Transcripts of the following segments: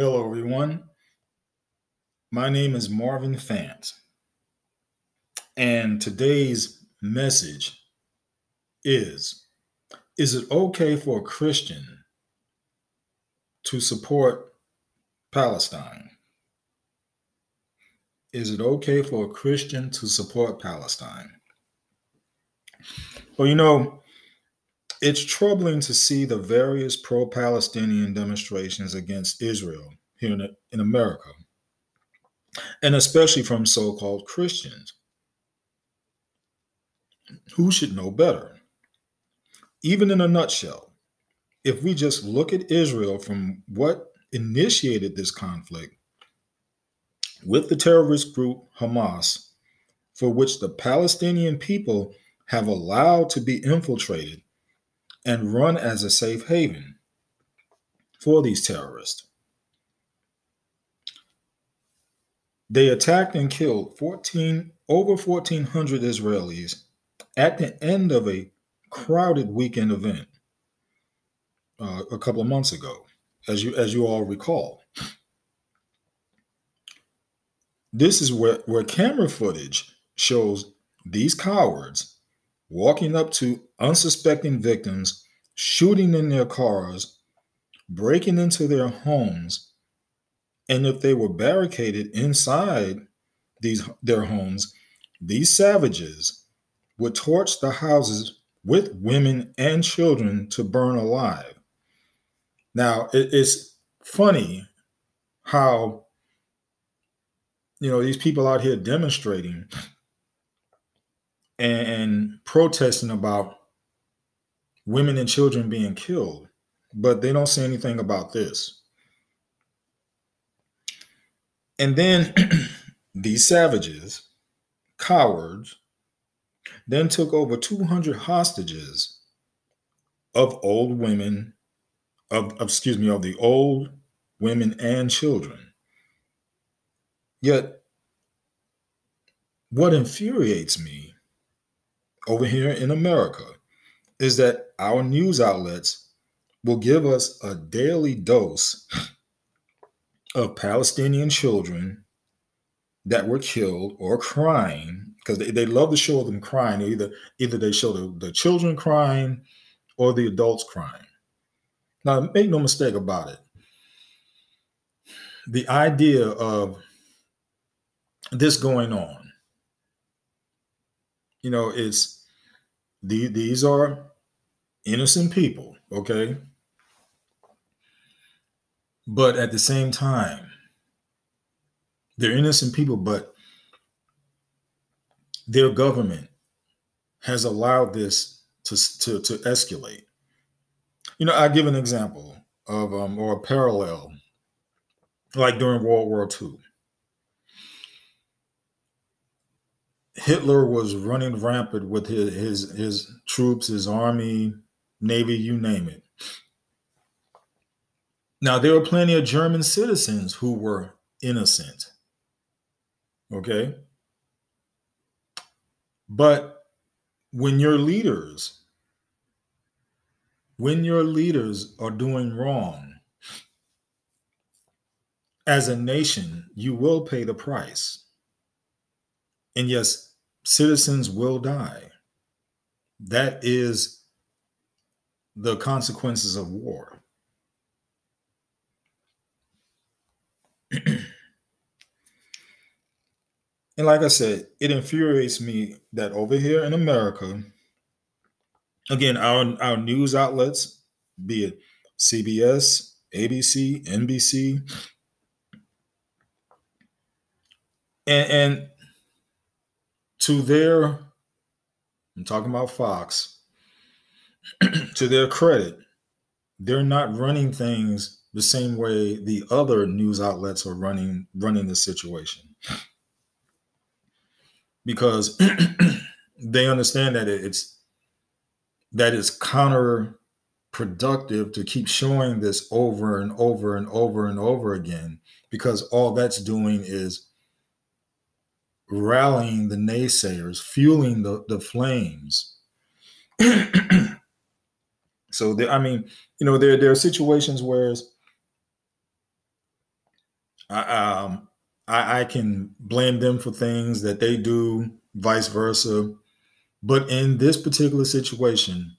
Hello, everyone. My name is Marvin Fant, and today's message is Is it okay for a Christian to support Palestine? Is it okay for a Christian to support Palestine? Well, you know, it's troubling to see the various pro Palestinian demonstrations against Israel here in, in America, and especially from so called Christians. Who should know better? Even in a nutshell, if we just look at Israel from what initiated this conflict with the terrorist group Hamas, for which the Palestinian people have allowed to be infiltrated and run as a safe haven for these terrorists. They attacked and killed 14 over 1400 Israelis at the end of a crowded weekend event uh, a couple of months ago, as you as you all recall. This is where, where camera footage shows these cowards walking up to unsuspecting victims, shooting in their cars, breaking into their homes, and if they were barricaded inside these their homes, these savages would torch the houses with women and children to burn alive. Now, it's funny how you know these people out here demonstrating and, protesting about women and children being killed, but they don't say anything about this. And then these savages, cowards, then took over 200 hostages of old women, of, excuse me, of the old women and children. Yet, what infuriates me over here in America is that our news outlets will give us a daily dose of Palestinian children that were killed or crying because they, they love to show them crying. Either either they show the, the children crying or the adults crying. Now, make no mistake about it. The idea of this going on, you know, it's the, these are innocent people, okay? But at the same time, they're innocent people, but their government has allowed this to, to, to escalate. You know, I give an example of um, or a parallel, like during World War II. Hitler was running rampant with his, his his troops, his army, navy, you name it. Now there were plenty of German citizens who were innocent. Okay? But when your leaders when your leaders are doing wrong as a nation, you will pay the price. And yes, citizens will die. That is the consequences of war. and like I said, it infuriates me that over here in America, again, our, our news outlets, be it CBS, ABC, NBC, and, and to their, I'm talking about Fox, to their credit, they're not running things the same way the other news outlets are running running the situation. Because they understand that it's that it's counterproductive to keep showing this over and over and over and over again because all that's doing is rallying the naysayers, fueling the, the flames. so there, I mean, you know, there there are situations where I, um, I, I can blame them for things that they do, vice versa. But in this particular situation,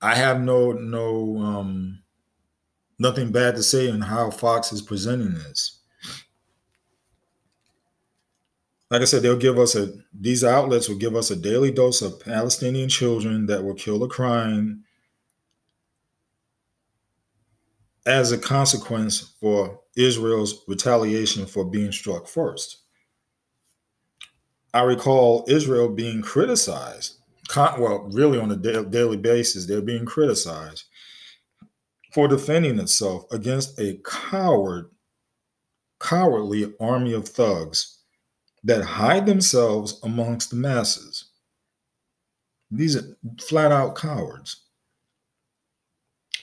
I have no no um, nothing bad to say on how Fox is presenting this. Like I said, they'll give us a these outlets will give us a daily dose of Palestinian children that will kill a crime as a consequence for Israel's retaliation for being struck first. I recall Israel being criticized, well, really on a daily basis, they're being criticized for defending itself against a coward, cowardly army of thugs that hide themselves amongst the masses. These are flat out cowards.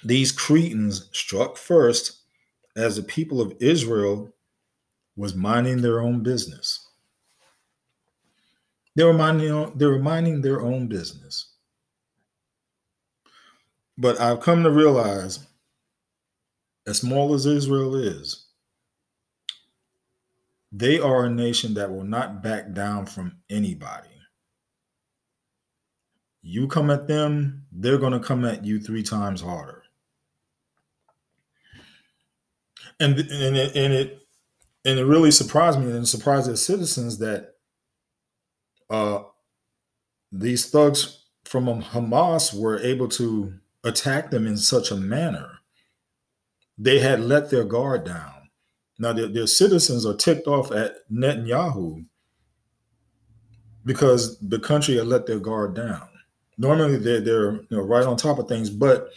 These cretins struck first as the people of Israel was minding their own business. They were minding, they were minding their own business. But I've come to realize, as small as Israel is, they are a nation that will not back down from anybody. You come at them, they're going to come at you three times harder. and and it, and it and it really surprised me and surprised the citizens that uh, these thugs from Hamas were able to attack them in such a manner. They had let their guard down. Now their, their citizens are ticked off at Netanyahu because the country had let their guard down. Normally they're they're you know right on top of things, but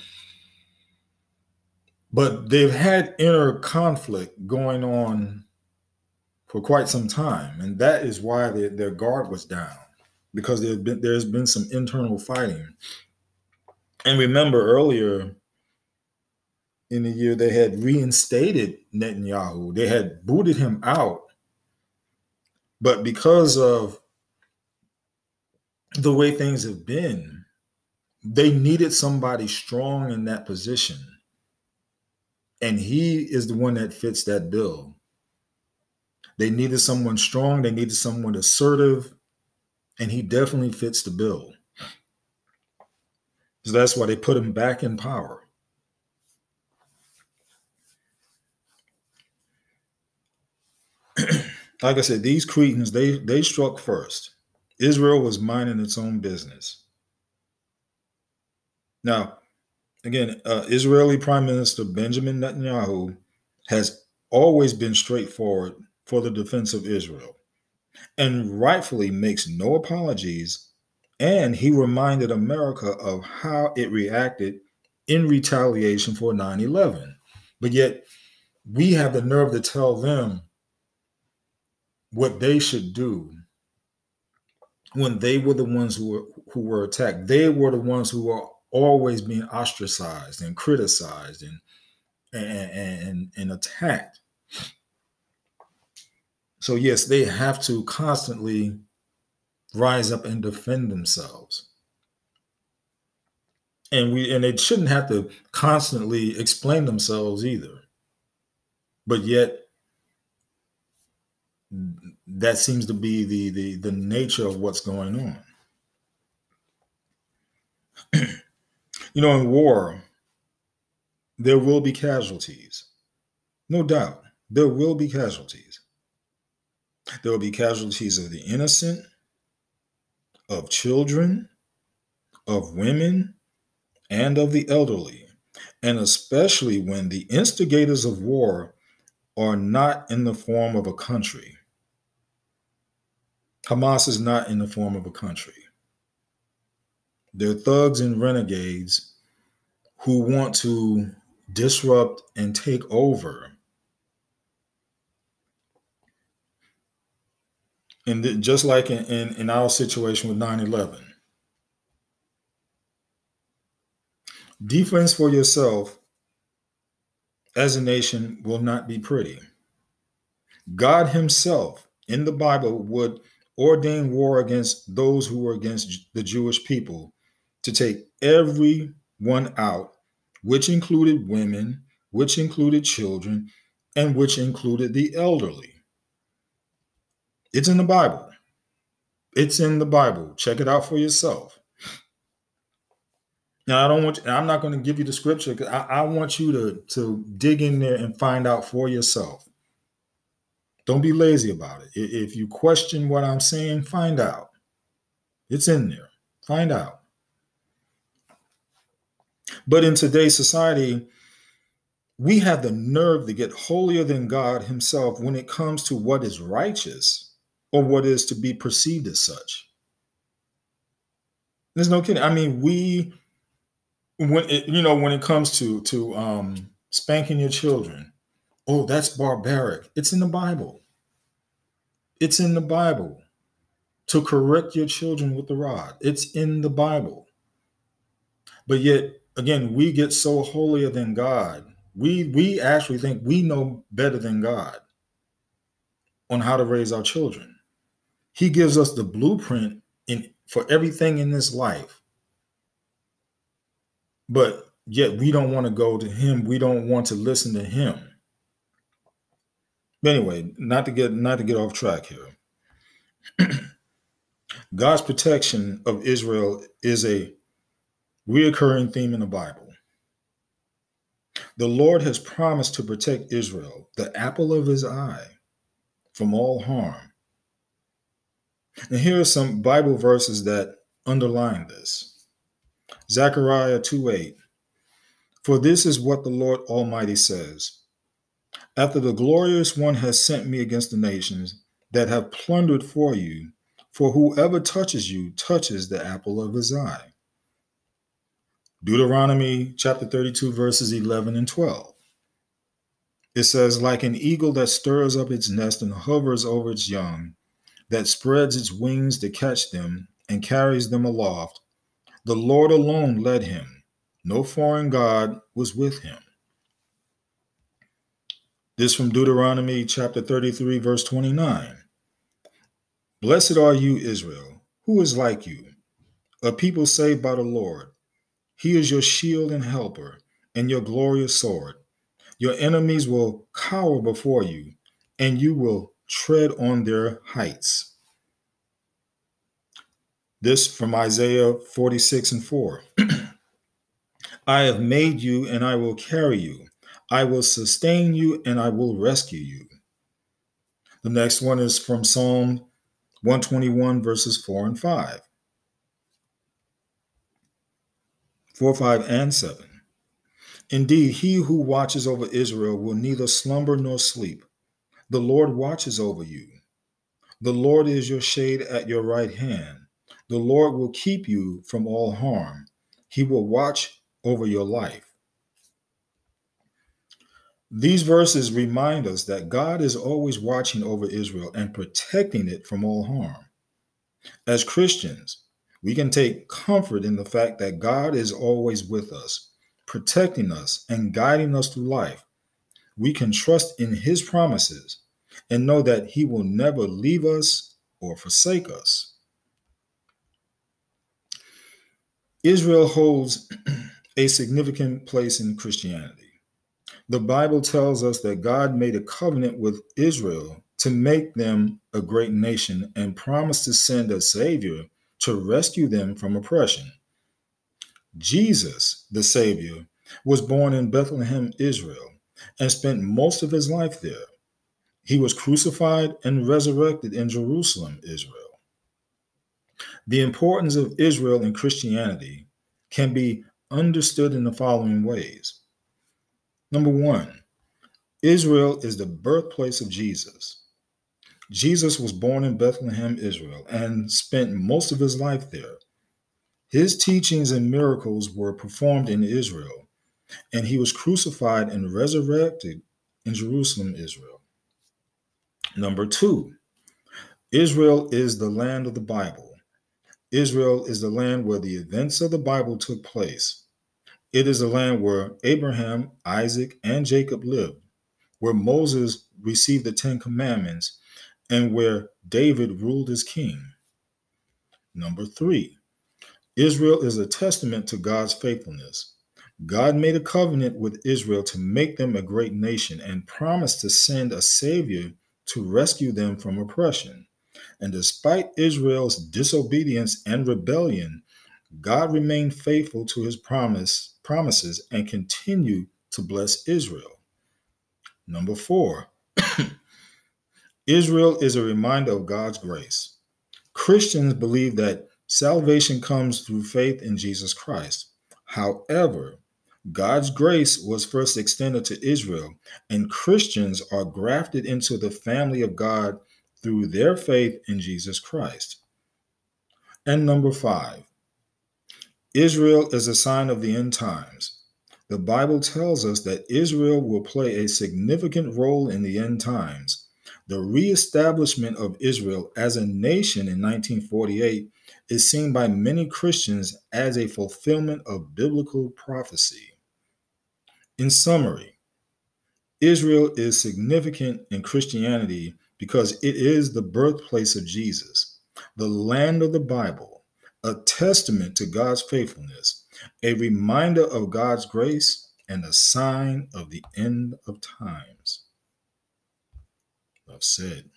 but they've had inner conflict going on for quite some time, and that is why they, their guard was down because been there's been some internal fighting. And remember earlier in the year they had reinstated Netanyahu, they had booted him out, but because of the way things have been, they needed somebody strong in that position and he is the one that fits that bill. They needed someone strong, they needed someone assertive, and he definitely fits the bill. So that's why they put him back in power. like I said, these cretins, they they struck first. Israel was minding its own business. Now, again, uh, Israeli Prime Minister Benjamin Netanyahu has always been straightforward for the defense of Israel and rightfully makes no apologies. And he reminded America of how it reacted in retaliation for 9 11. But yet, we have the nerve to tell them what they should do when they were the ones who were who were attacked. They were the ones who were always being ostracized and criticized and and and, and attacked. So yes, they have to constantly rise up and defend themselves. And we and they shouldn't have to constantly explain themselves either. But yet that seems to be the the the nature of what's going on. You know, in war, there will be casualties. No doubt, there will be casualties. There will be casualties of the innocent, of children, of women, and of the elderly, and especially when the instigators of war are not in the form of a country. Hamas is not in the form of a country. They're thugs and renegades who want to disrupt and take over. And just like in, in, in our situation with 9 11, defense for yourself as a nation will not be pretty. God Himself in the Bible would ordain war against those who were against the Jewish people to take everyone out, which included women, which included children, and which included the elderly. It's in the Bible. It's in the Bible. Check it out for yourself. Now, I don't want. You, I'm not going to give you the scripture I, I want you to to dig in there and find out for yourself. Don't be lazy about it. If you question what I'm saying, find out. It's in there. Find out. But in today's society, we have the nerve to get holier than God Himself when it comes to what is righteous or what is to be perceived as such. There's no kidding. I mean, we when it, you know when it comes to to um, spanking your children, oh, that's barbaric. It's in the Bible. It's in the Bible to correct your children with the rod. It's in the Bible. But yet, again, we get so holier than God. We we actually think we know better than God on how to raise our children. He gives us the blueprint in for everything in this life. But yet we don't want to go to him. We don't want to listen to him. But anyway, not to get not to get off track here. God's protection of Israel is a reoccurring theme in the Bible. The Lord has promised to protect Israel, the apple of his eye, from all harm. And here are some Bible verses that underline this. Zechariah 2 8. For this is what the Lord Almighty says After the glorious one has sent me against the nations that have plundered for you, for whoever touches you touches the apple of his eye. Deuteronomy chapter 32, verses 11 and 12. It says, Like an eagle that stirs up its nest and hovers over its young, that spreads its wings to catch them and carries them aloft, the Lord alone led him. No foreign God was with him. This from Deuteronomy chapter 33, verse 29. Blessed are you, Israel, who is like you, a people saved by the Lord. He is your shield and helper, and your glorious sword. Your enemies will cower before you, and you will tread on their heights. This from Isaiah 46 and 4. I have made you, and I will carry you. I will sustain you, and I will rescue you. The next one is from Psalm 121 verses 4 and 5. 4, 5, and 7. Indeed, he who watches over Israel will neither slumber nor sleep. The Lord watches over you. The Lord is your shade at your right hand. The Lord will keep you from all harm. He will watch over your life. These verses remind us that God is always watching over Israel and protecting it from all harm. As Christians, we can take comfort in the fact that God is always with us, protecting us and guiding us through life. We can trust in His promises and know that He will never leave us or forsake us. Israel holds a significant place in Christianity. The Bible tells us that God made a covenant with Israel to make them a great nation and promised to send a Savior to rescue them from oppression. Jesus, the Savior, was born in Bethlehem, Israel, and spent most of his life there. He was crucified and resurrected in Jerusalem, Israel. The importance of Israel in Christianity can be understood in the following ways. Number one, Israel is the birthplace of Jesus. Jesus was born in Bethlehem, Israel, and spent most of his life there. His teachings and miracles were performed in Israel, and he was crucified and resurrected in Jerusalem, Israel. Number two, Israel is the land of the Bible. Israel is the land where the events of the Bible took place. It is the land where Abraham, Isaac, and Jacob lived, where Moses received the Ten Commandments, and where David ruled as king. Number three, Israel is a testament to God's faithfulness. God made a covenant with Israel to make them a great nation and promised to send a Savior to rescue them from oppression. And despite Israel's disobedience and rebellion, God remained faithful to his promise, promises and continue to bless Israel. Number four, Israel is a reminder of God's grace. Christians believe that salvation comes through faith in Jesus Christ. However, God's grace was first extended to Israel, and Christians are grafted into the family of God through their faith in Jesus Christ. And number five, Israel is a sign of the end times. The Bible tells us that Israel will play a significant role in the end times. The reestablishment of Israel as a nation in 1948 is seen by many Christians as a fulfillment of biblical prophecy. In summary, Israel is significant in Christianity because it is the birthplace of Jesus, the land of the Bible, a testament to God's faithfulness, a reminder of God's grace, and a sign of the end of times. I've said.